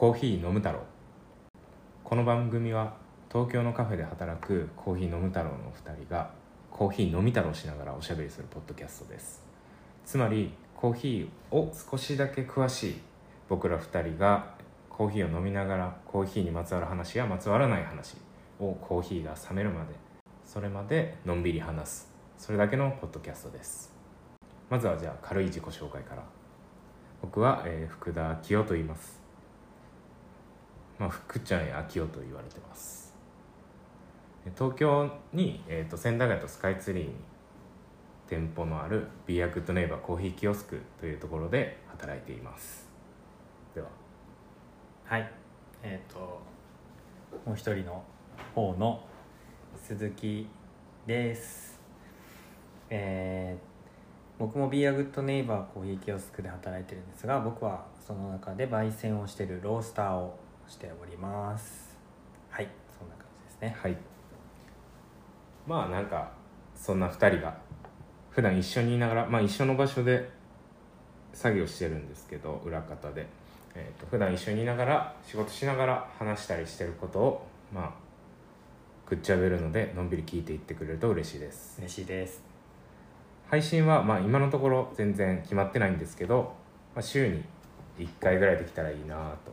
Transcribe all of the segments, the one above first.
コーヒー飲む太郎。この番組は東京のカフェで働くコーヒー飲む太郎の2人がコーヒー飲み太郎しながらおしゃべりするポッドキャストです。つまりコーヒーを少しだけ詳しい僕ら2人がコーヒーを飲みながらコーヒーにまつわる話やまつわらない話をコーヒーが冷めるまでそれまでのんびり話す。それだけのポッドキャストです。まずはじゃあ軽い自己紹介から。僕は、えー福田清と言います。まあ福ちゃんや清と言われてます。東京に、えー、と千駄ヶ谷とスカイツリーに店舗のあるビーアグッドネイバーコーヒーキオスクというところで働いています。では。はい。えっ、ともう一人の方の鈴木です。えー僕も Be a Good n e i g h コーヒーキオスクで働いてるんですが僕はその中で焙煎をしてるロースターをしております。はいそんな感じですね。はい。まあなんかそんな2人が普段一緒にいながらまあ一緒の場所で作業してるんですけど裏方で、えー、と普段一緒にいながら仕事しながら話したりしてることをまあくっちゃべるのでのんびり聞いていってくれると嬉しいです。嬉しいです。配信はまあ今のところ全然決まってないんですけど、まあ、週に1回ぐらいできたらいいなと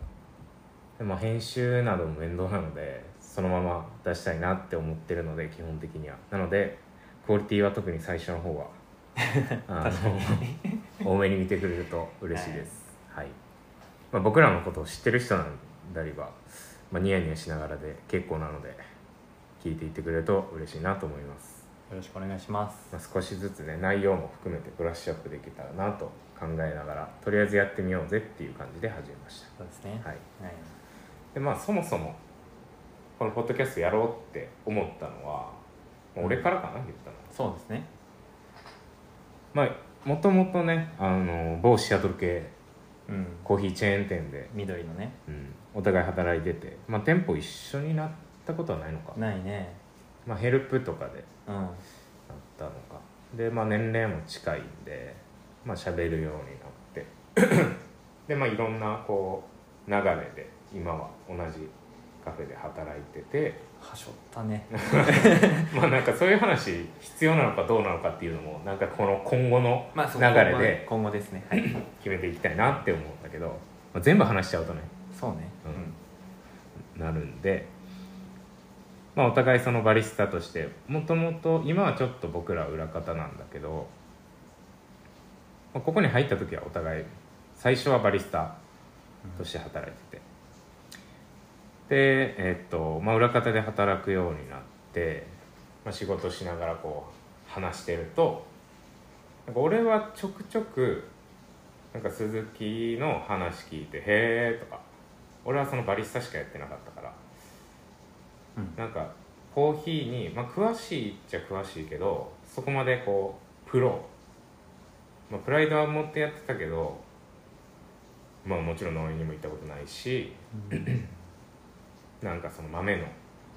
でも編集なども面倒なのでそのまま出したいなって思ってるので基本的には。なのでクオリティは特に最初の方は の 多めに見てくれると嬉しいです。はい、まあ、僕らのことを知ってる人なんだりは、まあ、ニヤニヤしながらで結構なので聞いていってくれると嬉しいなと思います。よろしくお願いします。まあ、少しずつね内容も含めてブラッシュアップできたらなと考えながらとりあえずやってみようぜっていう感じで始めましそうですね。た、はい、はいでまあそもそもこのポッドキャストやろうって思ったのはまあ俺からかな言ったの。そうですね。まあもともとねあの某シアトル系うん。コーヒーチェーン店で、緑のね。うん、お互い働いてて、まあ、店舗一緒になったことはないのか、ないね。まあ、ヘルプとかでうん。なったのか。でまあ年齢も近いんでまあ喋るようになって。でまあいろんなこう流れで今は同じカフェで働いてて。はしょったね。まあなんかそういう話必要なのかどうなのかっていうのもなんかこの今後の流れで今後ですね。はい。決めていきたいなって思うんだけど、まあ、全部話しちゃうとね。そうね。うん。なるんで、まあ、お互いそのバリスタとしてもともと今はちょっと僕ら裏方なんだけど、まあ、ここに入った時はお互い最初はバリスタとして働いてて、で、えっとまあ、裏方で働くようになって、まあ、仕事しながらこう話してるとなんか俺はちょくちょくなんか鈴木の話聞いて「へえ」とか俺はそのバリスタしかやってなかったからうん。なんかコーヒーに、まあ、詳しいっちゃ詳しいけどそこまでこうプロ、まあ、プライドは持ってやってたけどまあもちろん農園にも行ったことないしなんかその豆の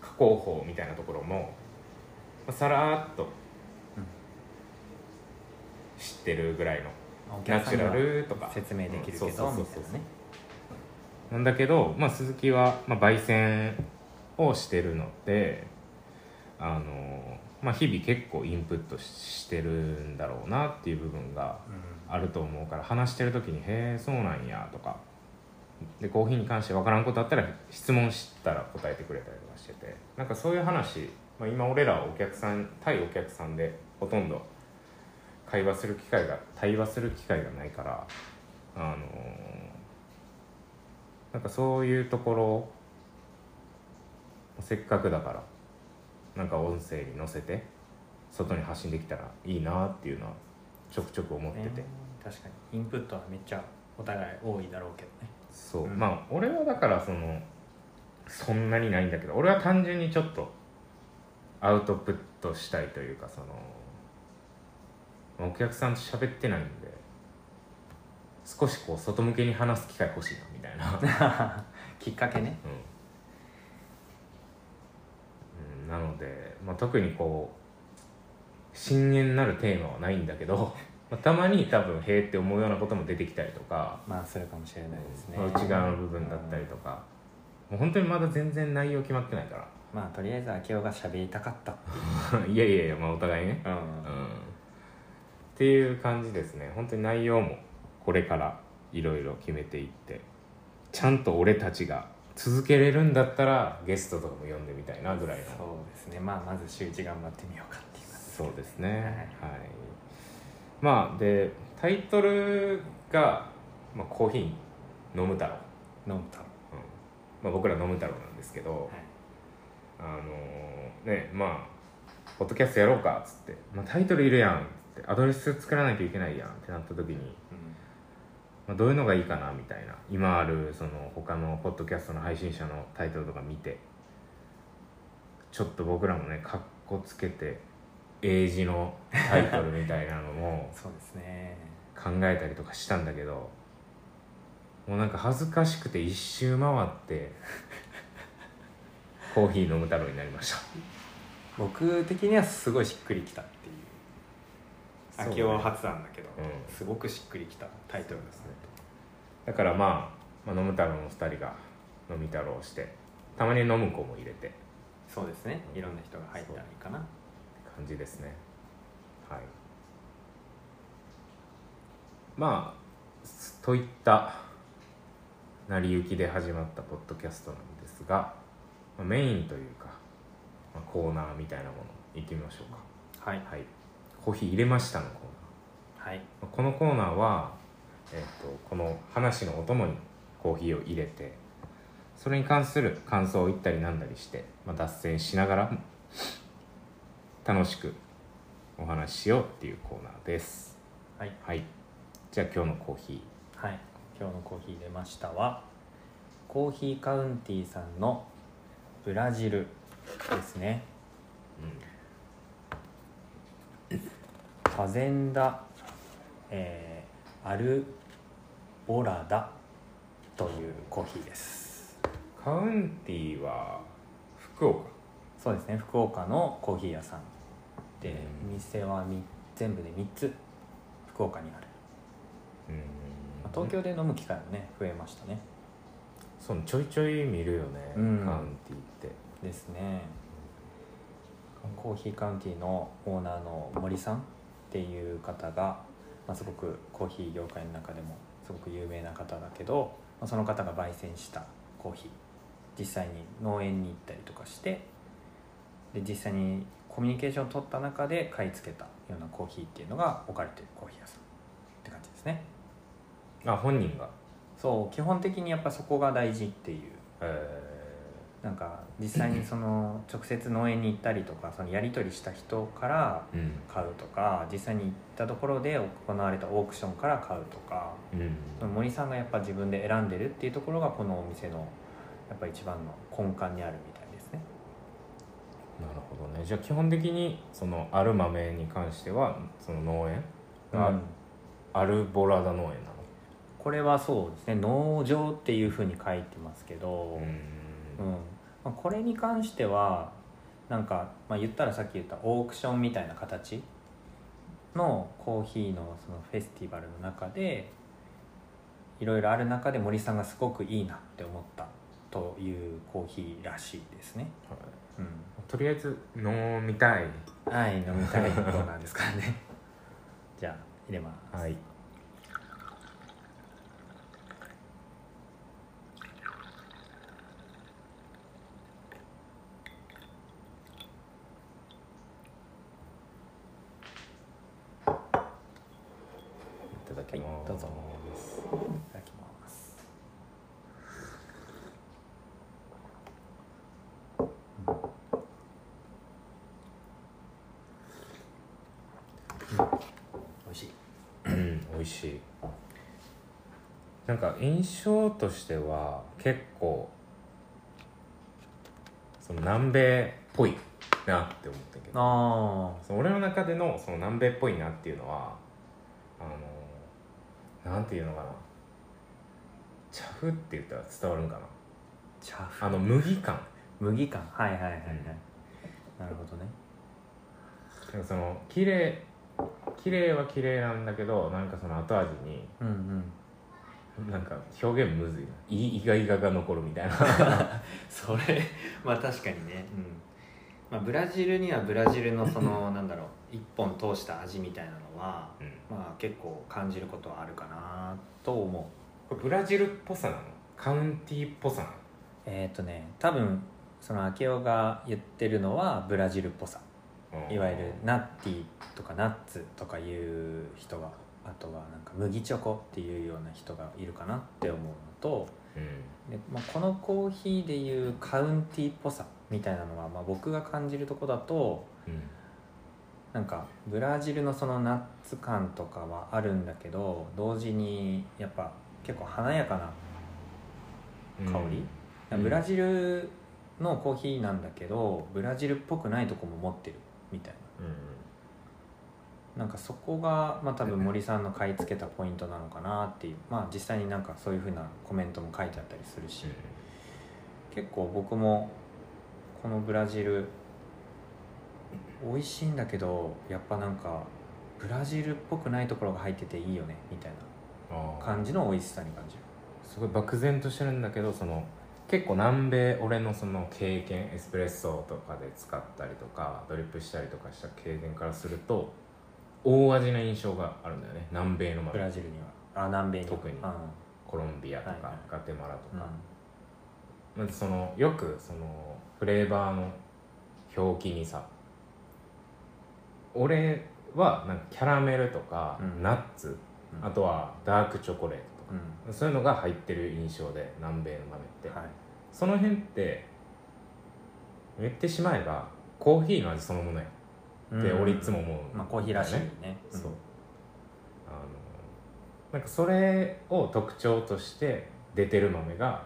加工法みたいなところも、まあ、さらっと知ってるぐらいのおナチュラルとか。説明できるけうんそうどそうそうそう。なね。なんだけど、まあ、鈴木は、まあ、焙煎をしてるのであの、まあ、日々結構インプットししてるんだろうなっていう部分があると思うから話してる時に「へえそうなんや」とかでコーヒーに関して分からんことあったら質問したら答えてくれたりとかしてて。なんかそういう話、まあ、今俺らはお客さん対お客さんでほとんど会話する機会が対話する機会がないからあのなんかそういうところせっかくだからなんか音声に載せて外に発信できたらいいなっていうのはちょくちょく思ってて、ね確かに。インプットはめっちゃお互い多いだろうけどね。そう、うん。まあ俺はだからそのそんなにないんだけど俺は単純にちょっとアウトプットしたいというかそのお客さんと喋ってないんで少しこう外向けに話す機会欲しいなみたいな。きっかけね。うん、うん、なので、まあ、特にこう深淵なるテーマはないんだけどまあ、たまに多分へえって思うようなことも出てきたりとかまあするかもしれないですね。内側の部分だったりとか、もう本当にまだ全然内容決まってないから。まあとりあえず明夫が喋りたかったってい やいやいやまあお互いね、いう、うん。うん、っていう感じですね。本当に内容もこれからいろいろ決めていって。ちゃんと俺たちが続けれるんだったらゲストとかも呼んでみたいなぐらいの。そうですね。まあまず週一頑張ってみようかっていうそうですね。はい、まあでタイトルが「まあ、コーヒー飲む太郎」飲む太郎。うん。まあ、僕ら飲む太郎なんですけど、はい。あのーねまあポッドキャストやろうかっつって、まあ、タイトルいるやんっつって。アドレス作らないといけないやんってなった時に、まあ、どういうのがいいかなみたいな。今あるその他のポッドキャストの配信者のタイトルとか見て。ちょっと僕らもねかっこつけて英字のタイトルみたいなのも そうですね。考えたりとかしたんだけどもうなんか恥ずかしくて一周回って コーヒー飲む太郎になりました。僕的にはすごいしっくりきたっていう。そうね明夫は初なんだけど、うん。すごくしっくりきたタイトルですね。だからまあ、まあ、飲む太郎の2人が飲み太郎をしてたまに飲む子も入れて。そうですね。いろんな人が入ったらいいかな感じですね。はい。まあといった成り行きで始まったポッドキャストなんですが、まあメインというか、まあ、コーナーみたいなもの行ってみましょうか。はい。はい。コーヒー入れましたのコーナー。はい。まあこのコーナーは、えっとこの話のお供にコーヒーを入れてそれに関する感想を言ったりなんだりして、まあ、脱線しながら楽しくお話ししようっていうコーナーです。はい。はい。じゃあ今日のコーヒはい。今日のコーヒー出ましたはコーヒーカウンティさんのブラジルですね。ー、ファゼンダ、えーアルボラダというコーヒーです。カウンティは福岡？そうですね。福岡のコーヒー屋さんでうん店はみ全部で3つ福岡にある、うん。まあ東京で飲む機会もね増えましたね。そのちょいちょい見るよね、うん。カウンティって。ですね。コーヒーカウンティのオーナーの森さんっていう方が、まあ、すごくコーヒー業界の中でもすごく有名な方だけど、まあ、その方が焙煎したコーヒー実際に農園に行ったりとかしてで実際にコミュニケーションを取った中で買い付けたようなコーヒーっていうのが置かれてるコーヒー屋さんって感じですね。あ本人が？そう基本的にやっぱそこが大事っていう。えなんか実際にその直接農園に行ったりとかそのやり取りした人から買うとか実際に行ったところで行われたオークションから買うとかうん。その森さんがやっぱ自分で選んでるっていうところがこのお店のやっぱ一番の根幹にあるみたいですねなるほどねじゃあ基本的にそのある豆に関してはその農園がうん。アルボラダ農園なの？これはそうですね。農場っていうふうに書いてますけど、うん。うん。まあ、これに関してはなんか、まあ、言ったらさっき言ったオークションみたいな形のコーヒーのそのフェスティバルの中でいろいろある中で森さんがすごくいいなって思ったというコーヒーらしいですね、はい。うん、とりあえず飲みたい。はい飲みたいところなんですからね。じゃあ入れます、はい。いただきます、はいどうぞいただきます美味しいうん美味しい。なんか印象としては結構その南米っぽいなって思ったけど。あその俺の中でのその南米っぽいなっていうのはあのなんていうのかな。茶風って言ったら伝わるんかな。チャフ。あの麦感。麦感。はいはいはいはい、なるほどね。その綺麗綺麗は綺麗なんだけどなんかその後味にうんうん。なんか表現むずいな。いイガイガが残るみたいな。それまあ確かにね。うん。まあブラジルにはブラジルのそのなんだろう一本通した味みたいなのはうん。まあ結構感じることはあるかなと思う。ブラジルっぽさなの？カウンティーっぽさなの？えっ、とね多分その明夫が言ってるのはブラジルっぽさいわゆるナッティとかナッツとかいう人があとはなんか麦チョコっていうような人がいるかなって思うのとうん。で、まあ、このコーヒーでいうカウンティーっぽさみたいなのは、まあ、僕が感じるとこだとうんなんかブラジルのそのナッツ感とかはあるんだけど同時にやっぱ結構華やかな香り、うん。ブラジルのコーヒーなんだけどブラジルっぽくないとこも持ってるみたいな。なんかそこが、まあ、多分森さんの買い付けたポイントなのかなっていう。まあ実際になんかそういうふうなコメントも書いてあったりするし、結構僕もこのブラジル美味しいんだけどやっぱなんかブラジルっぽくないところが入ってていいよねみたいあなー。感じの美味しさに感じる。すごい漠然としてるんだけどその結構南米俺のその経験エスプレッソとかで使ったりとかドリップしたりとかした経験からすると大味な印象があるんだよね。南米のブ豆ラジルには。あ南米に。は特に。うん。コロンビアとか、ガテマラとうん。か、まずそのよくそのフレーバーの表記にさ俺はなんかキャラメルとか、うん。ナッツうん。あとはダークチョコレートとか。うん。そういうのが入ってる印象で南米の豆って、はいその辺って言ってしまえばコーヒーの味そのものや。って俺いつも思う、まあコーヒーらしいね。そう、あのなんかそれを特徴として出てる豆が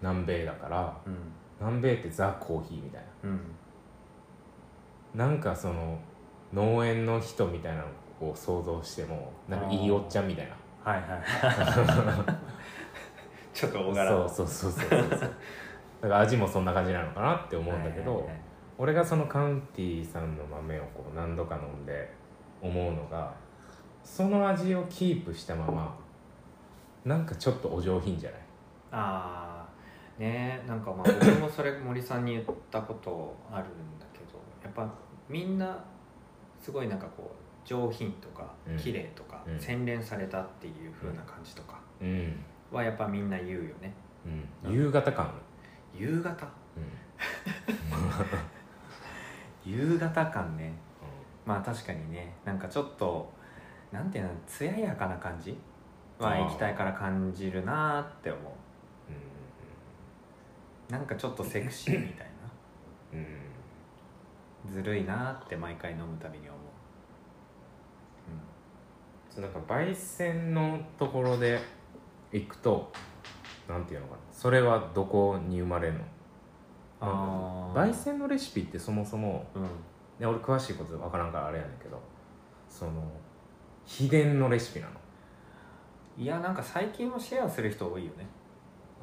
南米だからうん。南米ってザ・コーヒーみたいうん。ななんかその農園の人みたいなのを想像してもなんかいいおっちゃんみたいな。はいはい ちょっと大柄そうそうそうそうそう。だから味もそんな感じなのかなって思うんだけど、はいはいはい俺がそのカウンティさんの豆をこう何度か飲んで思うのがその味をキープしたままなんかちょっとお上品じゃない？ああねなんかまあ僕もそれ森さんに言ったことあるんだけどやっぱみんなすごいなんかこう上品とかうん。綺麗とか、うん。洗練されたっていう風な感じとか。うん、はやっぱみんな言うよね。うん、夕方感。ある夕方？うん。夕方感ね。まあ確かにね。なんかちょっとなんていうの艶やかな感じ？は液体から感じるなーって思う。うん。なんかちょっとセクシーみたいうんうん。なずるいなーって毎回飲むたびに思う。そうなんか焙煎のところで行くとなんていうのかな。それはどこに生まれるの？あー。焙煎のレシピってそもそもうん。ね、俺詳しいこと分からんからあれやねんけどその秘伝のレシピなの。いやなんか最近はシェアする人多いよね。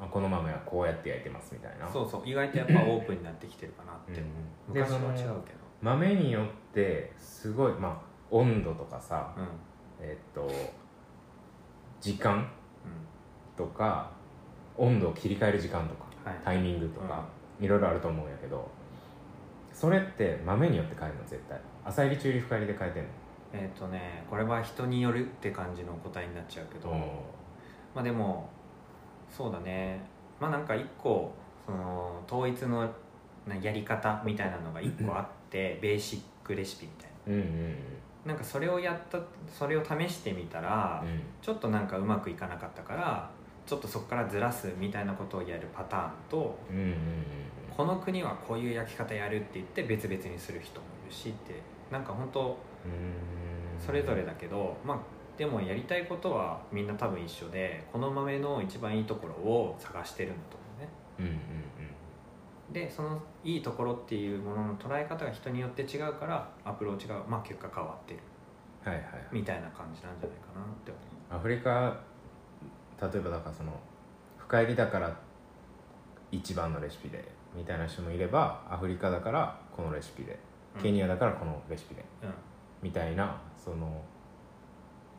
あこの豆はこうやって焼いてますみたいな。そうそう。意外とやっぱオープンになってきてるかなって、うんで昔は違うけど。豆によってすごいまあ温度とかさうん。えっと時間うとか温度を切り替える時間とかんはい。タイミングとか、いろいろあると思うんやけどそれって豆によって変えるの絶対。朝入り中入り深入りで変えてんの？えっ、とねこれは人によるって感じの答えになっちゃうけど、まあでもそうだね。まあなんか一個その統一のなやり方みたいなのが一個あってベーシックレシピみたいうんうんうん。ななんかそれをやったそれを試してみたら、うん。ちょっとなんかうまくいかなかったからちょっとそこからずらすみたいなことをやるパターンとうんうんうんこの国はこういう焼き方やるって言って別々にする人もいるしってなんか本当うん。それぞれだけどまあでもやりたいことはみんな多分一緒でこの豆の一番いいところを探してるんだと思うね。うんうんでそのいいところっていうものの捉え方が人によって違うからアプローチがまあ結果変わってる。うんはいはい。みたいな感じなんじゃないかなって思う。アフリカ例えばだからその深入りだから一番のレシピでみたいな人もいればアフリカだからこのレシピでケニアだからこのレシピでうん。みたいなその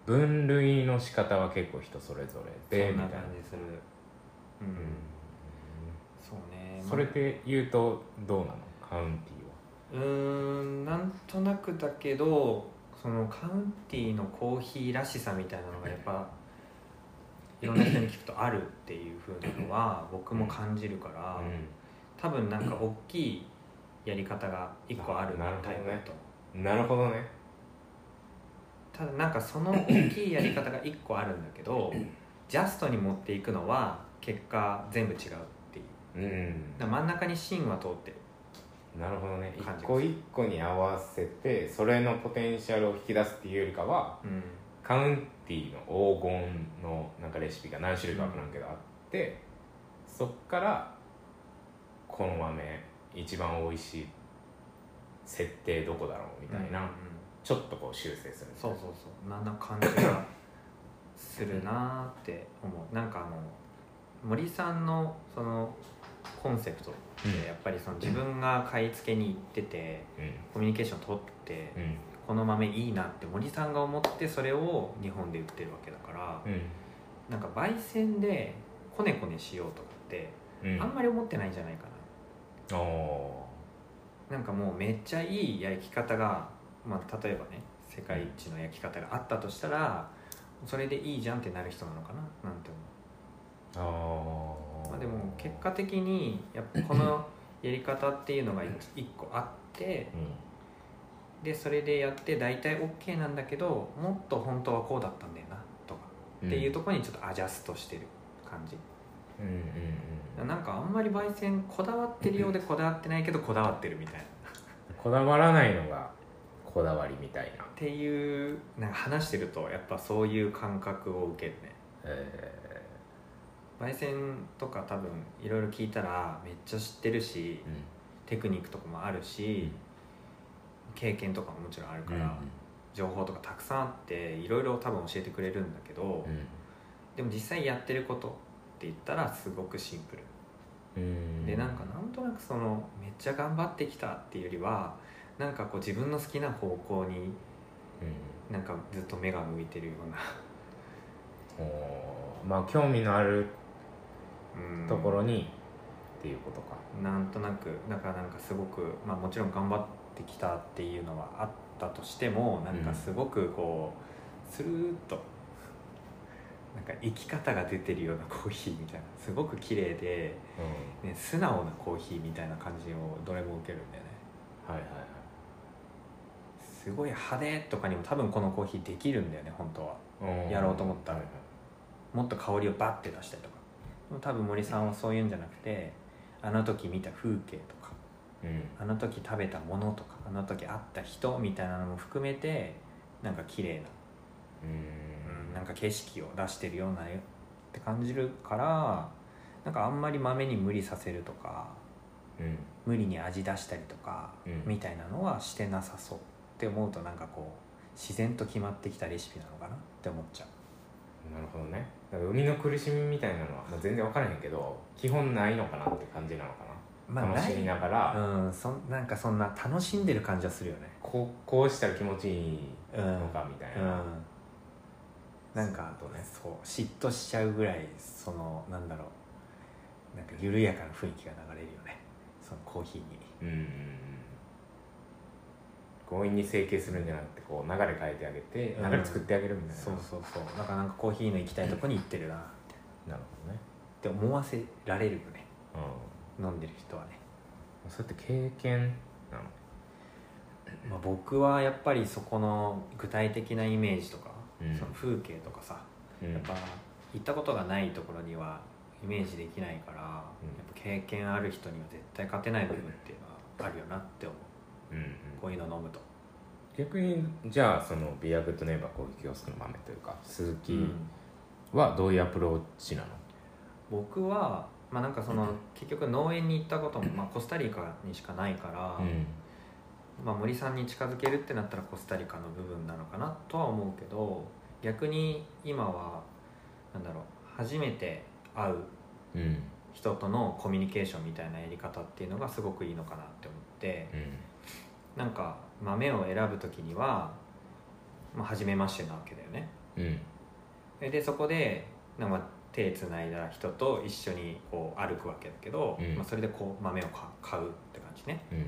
分類の仕方は結構人それぞれでみたいな。感じする。うん、うん。そうね。それで言うとどうなの？カウンティーは。うーんなんとなくだけどそのカウンティーのコーヒーらしさみたいなのがやっぱいろんな人に聞くとあるっていうふうなのは僕も感じるから、多分なんか大きいやり方が一個あるタイプだと。うんなるほどね。ただなんかその大きいやり方が一個あるんだけどジャストに持っていくのは結果全部違うっていう。うん。真ん中に芯は通ってる。なるほどね。一個一個に合わせてそれのポテンシャルを引き出すっていうよりかはうんカウンティーの黄金のなんかレシピが何種類か分からんけどあって、そっからこの豆一番美味しい設定どこだろうみたいな、うんうん。ちょっとこう修正するそうそうそう。なんな感じがするなーって思う。なんかあの森さんのそのコンセプトってやっぱりその自分が買い付けに行っててうん。コミュニケーション取ってうんこの豆いいなって森さんが思ってそれを日本で売ってるわけだからうん。なんか焙煎でコネコネしようとかってうん。あんまり思ってないんじゃないかな。おなんかもうめっちゃいい焼き方が、まあ、例えばね世界一の焼き方があったとしたらそれでいいじゃんってなる人なのかななんて思ーあまあ、でも結果的にやっぱこの やり方っていうのが一個あってうでそれでやって大体 OK なんだけどもっと本当はこうだったんだよなとかん。っていうところにちょっとアジャストしてる感じ。うんうんうんなんかあんまり焙煎こだわってるようでこだわってないけどこだわってるみたいな。こだわらないのがこだわりみたいな。っていうなんか話してるとやっぱそういう感覚を受けるね。え焙煎とか多分いろいろ聞いたらめっちゃ知ってるしーうん。テクニックとかもあるし経験とかももちろんあるから、情報とかたくさんあっていろいろ多分教えてくれるんだけど、うん。でも実際やってることって言ったらすごくシンプル。うん。でなんかなんとなくそのめっちゃ頑張ってきたっていうよりはなんかこう自分の好きな方向にうん。なんかずっと目が向いてるような。おー。まあ興味のあるうん。ところにっていうことか。なんとなく。なんかなんかすごく、まあ、もちろん頑張ってきたっていうのはあったとしてもなんかすごくこうスルーッとなんか生き方が出てるようなコーヒーみたいなすごく綺麗で、うね、素直なコーヒーみたいな感じをどれも受けるんだよね。んはいはいはい。すごい派手とかにも多分このコーヒーできるんだよね本当は。うん。やろうと思ったら。はいもっと香りをバッて出したりとか。多分森さんはそういうんじゃなくてあの時見た風景とかはいうん。あの時食べたものとかあの時会った人みたいなのも含めてなんか綺麗な、うん。なんか景色を出してるようなって感じるからなんかあんまり豆に無理させるとかうん。無理に味出したりとか、うん。みたいなのはしてなさそうって思うとなんかこう自然と決まってきたレシピなのかな？って思っちゃう。なるほどね。だから生みの苦しみみたいなのは、まあ、全然分からへんけど基本ないのかなって感じなのかな、楽しみながら、うんそんなんかそんな楽しんでる感じはするよね。こうこうしたら気持ちいいうんのかみたいうん。な、なんかそうね。そう嫉妬しちゃうぐらいそのなんだろう。なんか緩やかな雰囲気が流れるよね。そのコーヒーに。うんうんうん。強引に成形するんじゃなくてこう流れ変えてあげてうん。流れ作ってあげるみたいな、そうそうそう。だからなんかコーヒーの行きたいとこに行ってるなっなるほどね、て思わせられるよね。う飲んでる人はね、ん、それって経験なの。まあ、僕はやっぱりそこの具体的なイメージとか、うん。その風景とかさうん。やっぱ行ったことがないところにはイメージできないから、やっぱ経験ある人には絶対勝てない部分っていうのはあるよなって思う。うんうん。こういうの飲むと、逆にじゃあそのビアグッドネイバーコーヒーキオスクの豆というか鈴木うん。はどういうアプローチなの、僕はまあなんかその結局農園に行ったことも、まあ、コスタリカにしかないから、うん。まあ、森さんに近づけるってなったらコスタリカの部分なのかなとは思うけど逆に今はなんだろう初めて会ううん。人とのコミュニケーションみたいなやり方っていうのがすごくいいのかなって思ってうん。なんか豆を選ぶ時にはまあ、初めましてなわけだよね。うん。ででそこでなんかまあ手つないだ人と一緒にこう歩くわけだけど、うん。まあ、それでこう豆をか買うって感じね。うん。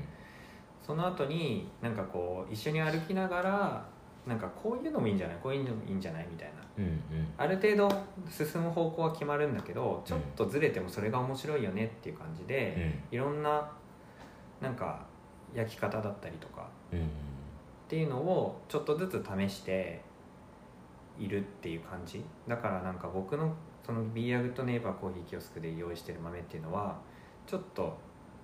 その後になんかこう一緒に歩きながらなんかこういうのもいいんじゃない？こういうのもいいんじゃない？みたいな。うんある程度進む方向は決まるんだけどちょっとずれてもそれが面白いよねっていう感じうで、ん。いろんななんか焼き方だったりとかうん。っていうのをちょっとずつ試しているっていう感じ？だからなんか僕のそのビーアグとネイバーコーヒーキオスクで用意してる豆っていうのはちょっと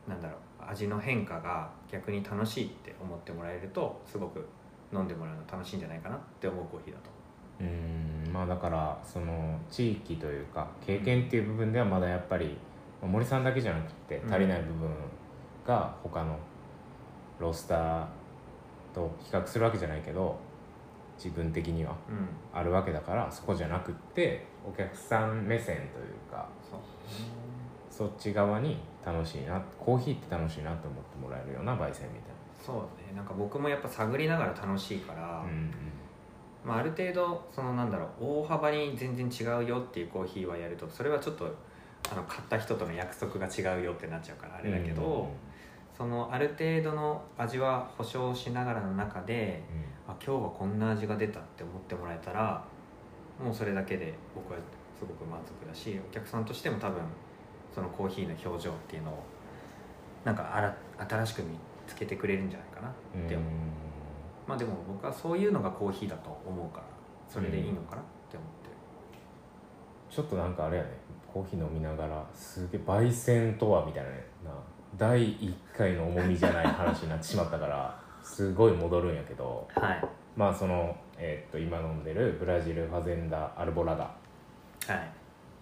なんだろう味の変化が逆に楽しいって思ってもらえるとすごく飲んでもらうの楽しいんじゃないかなって思うコーヒーだと。うんまあだからその地域というか経験っていう部分ではまだやっぱりまあ森さんだけじゃなくて足りない部分が他のロースターと比較するわけじゃないけど自分的にはうん。あるわけだからそこじゃなくってお客さん目線というかそっち側に楽しいなコーヒーって楽しいなと思ってもらえるような焙煎みたいそうだね。なんか僕もやっぱ探りながら楽しいから、なうん。まあ、ある程度そのなんだろう大幅に全然違うよっていうコーヒーはやるとそれはちょっとあの買った人との約束が違うよってなっちゃうからあれだけど、そのある程度の味は保証しながらの中であ今日はこんな味が出たって思ってもらえたらもうそれだけで僕はすごく満足だしお客さんとしても多分そのコーヒーの表情っていうのをなんかあら新しく見つけてくれるんじゃないかなうんって思う、まあでも僕はそういうのがコーヒーだと思うからそれでいいのかなって思って。ちょっとなんかあれやね。コーヒー飲みながらすげえ焙煎とはみたいなね。な第1回の重みじゃない話になってしまったからすごい戻るんやけどるはい。まあその、えーっと今飲んでるブラジルファゼンダ・アルボラダ。はい。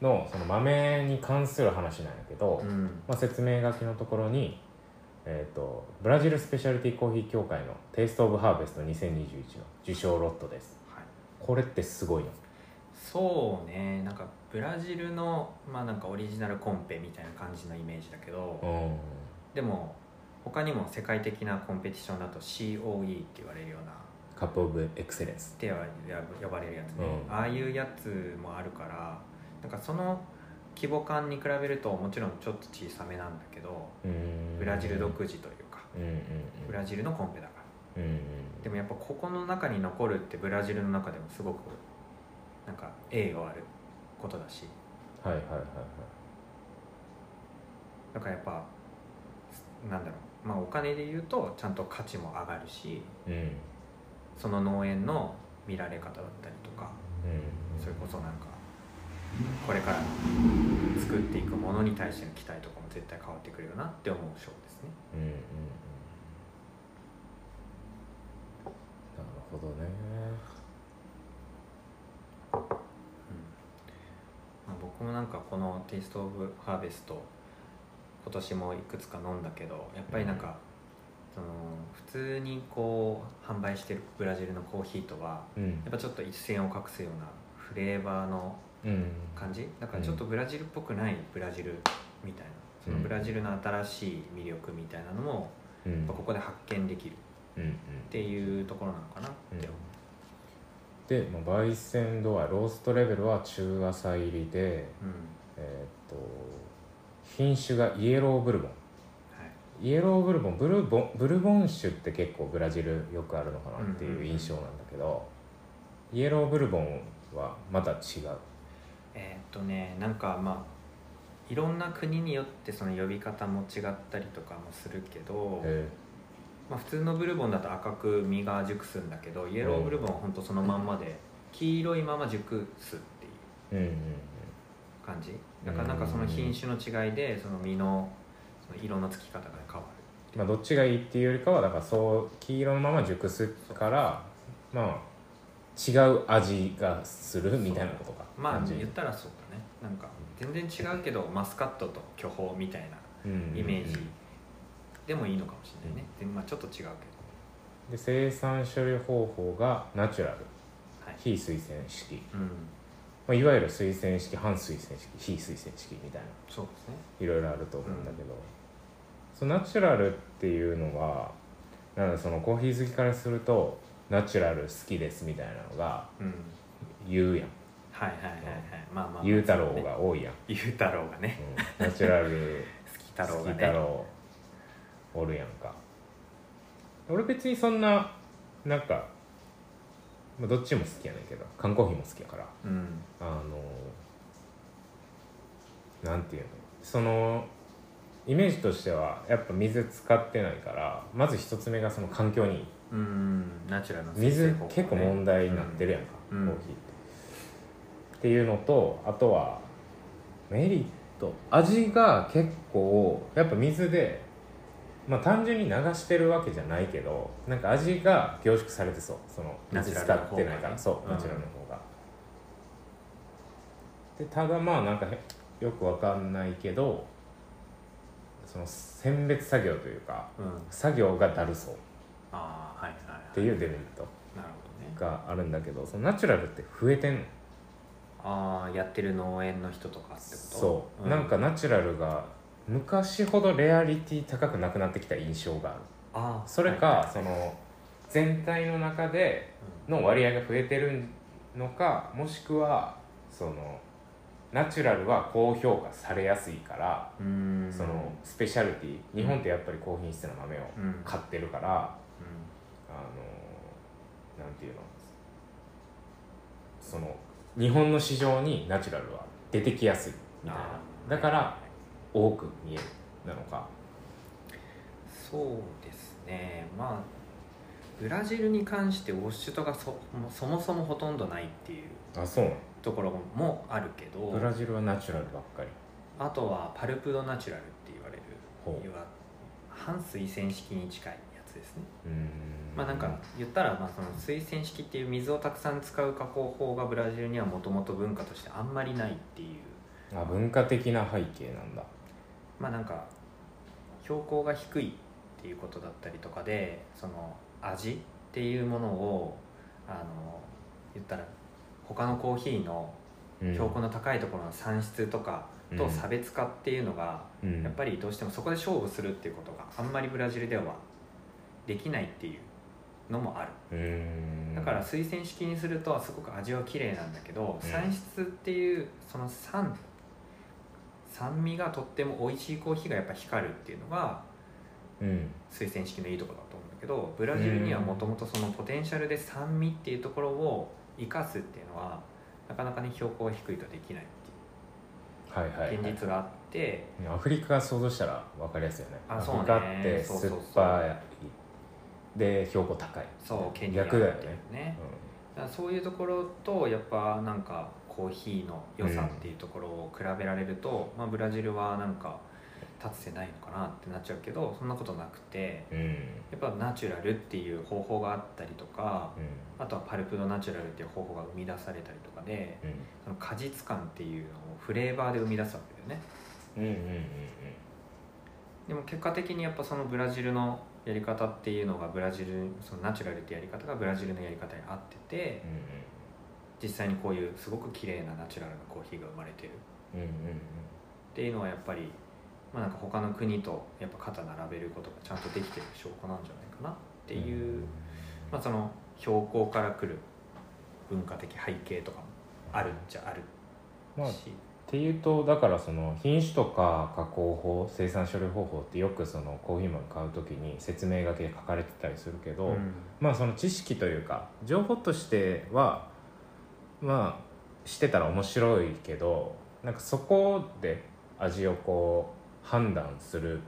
のその豆に関する話なんやけど、うん。まあ、説明書きのところに、えー、とブラジルスペシャリティコーヒー協会のテイスト・オブ・ハーベスト2021の受賞ロットです。はい。これってすごいの？そうね。なんかブラジルのまあなんかオリジナルコンペみたいな感じのイメージだけど、うんでも他にも世界的なコンペティションだと COE って言われるようなカップ・オブ・エクセレンスっては呼ばれるやつね、うん。ああいうやつもあるからなんかその規模感に比べるともちろんちょっと小さめなんだけどうん。ブラジル独自というかうんうんブラジルのコンペだから。うんうん。でもやっぱここの中に残るってブラジルの中でもすごくなんか栄誉あることだし。はいはいはいはい。だからやっぱなんだろう。まあお金で言うとちゃんと価値も上がるしうん。その農園の見られ方だったりとかうん。それこそなんかこれから作っていくものに対しての期待とかも絶対変わってくるよなって思う賞ですね。うんうんうん。なるほどね。まあ、僕もなんかこのテイスト・オブ・ハーベスト今年もいくつか飲んだけどやっぱりなんか、その普通にこう販売してるブラジルのコーヒーとはうん。やっぱちょっと一線を画すようなフレーバーのうん。感じ？だからちょっとブラジルっぽくないブラジルみたいな。そのブラジルの新しい魅力みたいなのもうん。ここで発見できる。っうんうん。ていうところなのかな？って思う、で、まあ、焙煎度合いローストレベルは中浅入りでうん。えーっと品種がイエローブルボン。はい。イエローブルボンブルボンブルボン種って結構ブラジルよくあるのかなっていう印象なんだけど、イエローブルボンはまた違う。えーっとねなんかまあいろんな国によってその呼び方も違ったりとかもするけど、へまあ、普通のブルボンだと赤く実が熟すんだけどイエローブルボンは本当そのまんまで黄色いまま熟すっていう。えうんうん感じ？だからなんかその品種の違いでその実のその色のつき方が変わまあどっちがいいっていうよりかはだからそう黄色のまま熟すからまあ違う味がするみたいなことかるまあ言ったらそうだね。なんか全然違うけどマスカットと巨峰みたいなうんイメージでもいいのかもしれないね、でまあちょっと違うけど。で生産処理方法がナチュラル。はい。非推薦式、うんまあ、いわゆる推薦式反推薦式非推薦式みたいな。そうですね。いろいろあると思うんだけど、そのナチュラルっていうのはなんだそのコーヒー好きからするとナチュラル好きですみたいなのがうん。言うやん。はいはいはいはい。まあまあまあ。言う太郎が多いやん、ゆう太郎がね。うん。ナチュラル 好き太郎好きがね太郎おるやんか。俺別にそんななんかまあどっちも好きやねんけど缶コーヒーも好きやから。うん。あのなんていうの？そのイメージとしてはやっぱ水使ってないからまず一つ目がその環境にいい。うんナチュラルな水結構問題になってるやんか、うん。コーヒーって。っていうのとあとはメリット。味が結構やっぱ水でまあ単純に流してるわけじゃないけどなんか味が凝縮されてそう。その水使ってないから。そう、うん。ナチュラルの方が。でただまあなんかへよくわかんないけどその選別作業というかうん。作業がだるそう。っああはいはいはい。ていうデメリット。があるんだけどそのナチュラルって増えてんの。ああやってる農園の人とかってこと？そう、なんかナチュラルが昔ほどレアリティ高くなくなってきた印象がある。ああそれか、はい。はいその全体の中での割合が増えてるのかもしくはそのナチュラルは高評価されやすいから、うん。そのスペシャルティ日本ってやっぱり高品質な豆をうん。買ってるから、あのなんていうの？その日本の市場にナチュラルは出てきやすいみたいな。だから多く見えるなのか。そうですね。まあブラジルに関してウォッシュとかそもそもそもほとんどないっていうあそうところもあるけどブラジルはナチュラルばっかり。あとはパルプドナチュラルって言われるほう。要は半水洗式に近いやつですね。うーん。まあなんか言ったらまあその水洗式っていう水をたくさん使う加工法がブラジルにはもともと文化としてあんまりないっていう。あ文化的な背景なんだまあなんか標高が低いっていうことだったりとかでその味っていうものをあの言ったら他のコーヒーのうん。標高の高いところの産出とかと差別化っていうのがうん。やっぱりどうしてもそこで勝負するっていうことがあんまりブラジルではできないっていうのもある。だから水洗式にするとすごく味は綺麗なんだけどうん。産出っていうその酸酸味がとっても美味しいコーヒーがやっぱ光るっていうのがうん。水洗式のいいところだと思うんだけどブラジルにはもともとそのポテンシャルで酸味っていうところを生かすっていうのはなかなかね標高が低いとできないってはいはい、い。う現実があって、アフリカ想像したら分かりやすいよね。あそうね。アフリカって酸っぱい。で標高高い。そうケニア逆だよねね。だからそういうところとやっぱなんかコーヒーの良さっていうところを比べられると、まあ、ブラジルはなんか立つせないのかなってなっちゃうけどそんなことなくてうん。うんやっぱナチュラルっていう方法があったりとかうあとはパルプドナチュラルっていう方法が生み出されたりとかでん。その果実感っていうのをフレーバーで生み出すわけだよね。うんうんうんでも結果的にやっぱそのブラジルのやり方っていうのがブラジルそのナチュラルってやり方がブラジルのやり方に合っててうん実際にこういうすごく綺麗なナチュラルなコーヒーが生まれてる。うんうんうんっていうのはやっぱり、まあ、なんか他の国とやっぱ肩並べることがちゃんとできてる証拠なんじゃないかなっていう、まあ、その標高から来る文化的背景とかもあるっちゃあるまあっし、ていうとだからその品種とか加工法生産処理方法ってよくそのコーヒー豆買う時に説明書きで書かれてたりするけど、うん。まあその知識というか情報としてはまあしてたら面白いけどなんかそこで味をこう判断する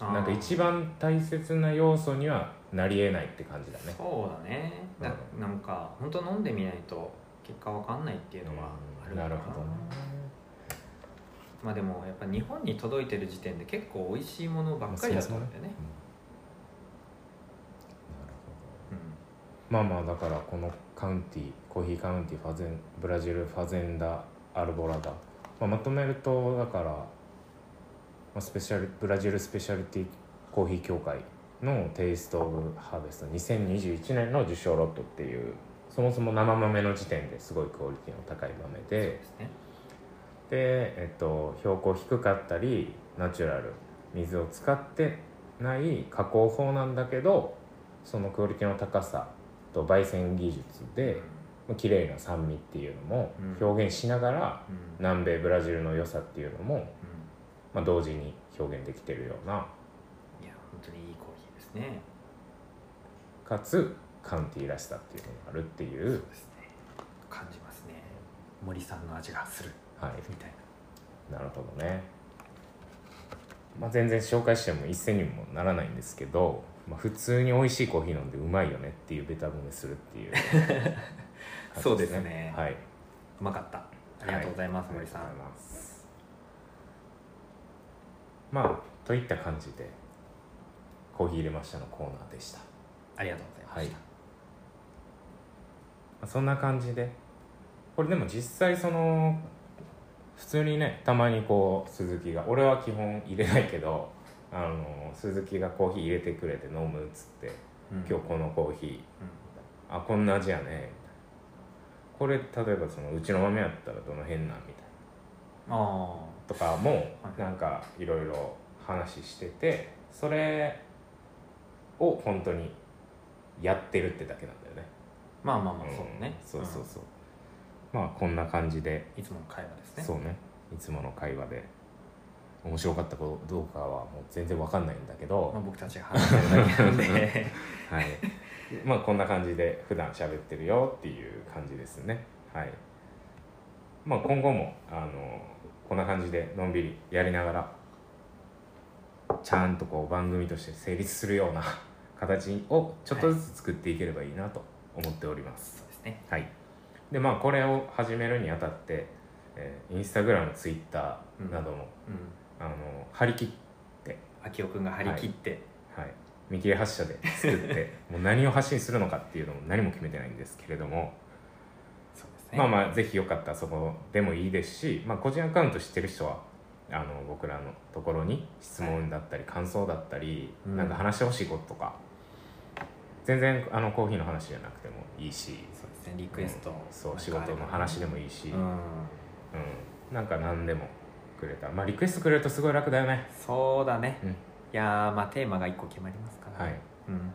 なんか一番大切な要素にはなりえないって感じだね。そうだね。だうなんか本当飲んでみないと結果わかんないっていうのはあるのかな。るほどね。まあでもやっぱ日本に届いてる時点で結構美味しいものばっかりだと思うんだよね。まあまあだからこのカウンティコーヒーカウンティファゼンブラジルファゼンダアルボラダ、まあ、まとめるとだから、まあ、スペシャルブラジルスペシャリティコーヒー協会のテイスト・オブ・ハーベスト2021年の受賞ロットっていうそもそも生豆の時点ですごいクオリティの高い豆でで、えっと、標高低かったりナチュラル水を使ってない加工法なんだけどそのクオリティの高さと焙煎技術で綺麗な酸味っていうのもうん。表現しながらうん。南米ブラジルの良さっていうのも、うん。まあ、同時に表現できてるようないや本当にいいコーヒーですね。かつカウンティーらしさっていうのがあるっていう。そうですね。感じますね。森さんの味がする。はい。みたいな。なるほどね、まあ、全然紹介しても一銭にもならないんですけど、まあ、普通に美味しいコーヒー飲んでうまいよねっていうベタ褒めするっていう。感 じそうですね。はい。うまかった。ありがとうございます、はい森さん。ありがとうございます。まあといった感じでコーヒー入れましたのコーナーでした。ありがとうございました、まあそんな感じで。これでも実際その普通にねたまにこう鈴木が俺は基本入れないけどあの鈴木がコーヒー入れてくれて飲むっつってうん。今日このコーヒー。あこんな味やね。これ例えばそのうちの豆やったらどの辺なんみたいな。あとかもはいなんかいろいろ話しててそれを本当にやってるってだけなんだよね。あまあまあまあうん。そうね、そうそうそう。まあこんな感じで。うんいつもの会話ですね。そうね。いつもの会話で面白かったかどうかはもう全然わかんないんだけど、まあ、僕たちが話してるだけなんで。はい。まあこんな感じで普段喋ってるよっていう感じですね。はい。まあ今後もあのこんな感じでのんびりやりながらちゃんとこう番組として成立するような形をちょっとずつ作っていければいいなと思っております、そうですね。はい、でまあこれを始めるにあたって、えーインスタグラムツイッターなども、うんあの張り切って、秋夫君が張り切って、はい、見切り発車で作って もう何を発信するのかっていうのも何も決めてないんですけれども、そうですね。まあまあぜひよかったらそこでもいいですし、まあ、個人アカウント知ってる人はあの僕らのところに質問だったり感想だったり、うん。なんか話してほしいこととか。全然あのコーヒーの話じゃなくてもいいし。そうですね。リクエスト、うん。そう仕事の話でもいいし、ううんん。なんか何でもくれた。らまあリクエストくれるとすごい楽だよね。そうだね、うん。いやーまあテーマが1個決まりますから、はい。うん、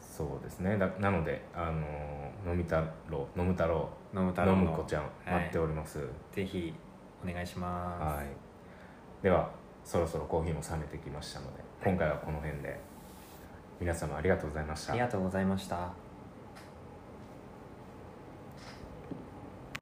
そうですね。だなのであの飲み太郎飲む太郎。飲む太郎の。飲む子ちゃん待っております、ぜひお願いします、はい、ではそろそろコーヒーも冷めてきましたので今回はこの辺で。皆様ありがとうございました。ありがとうございました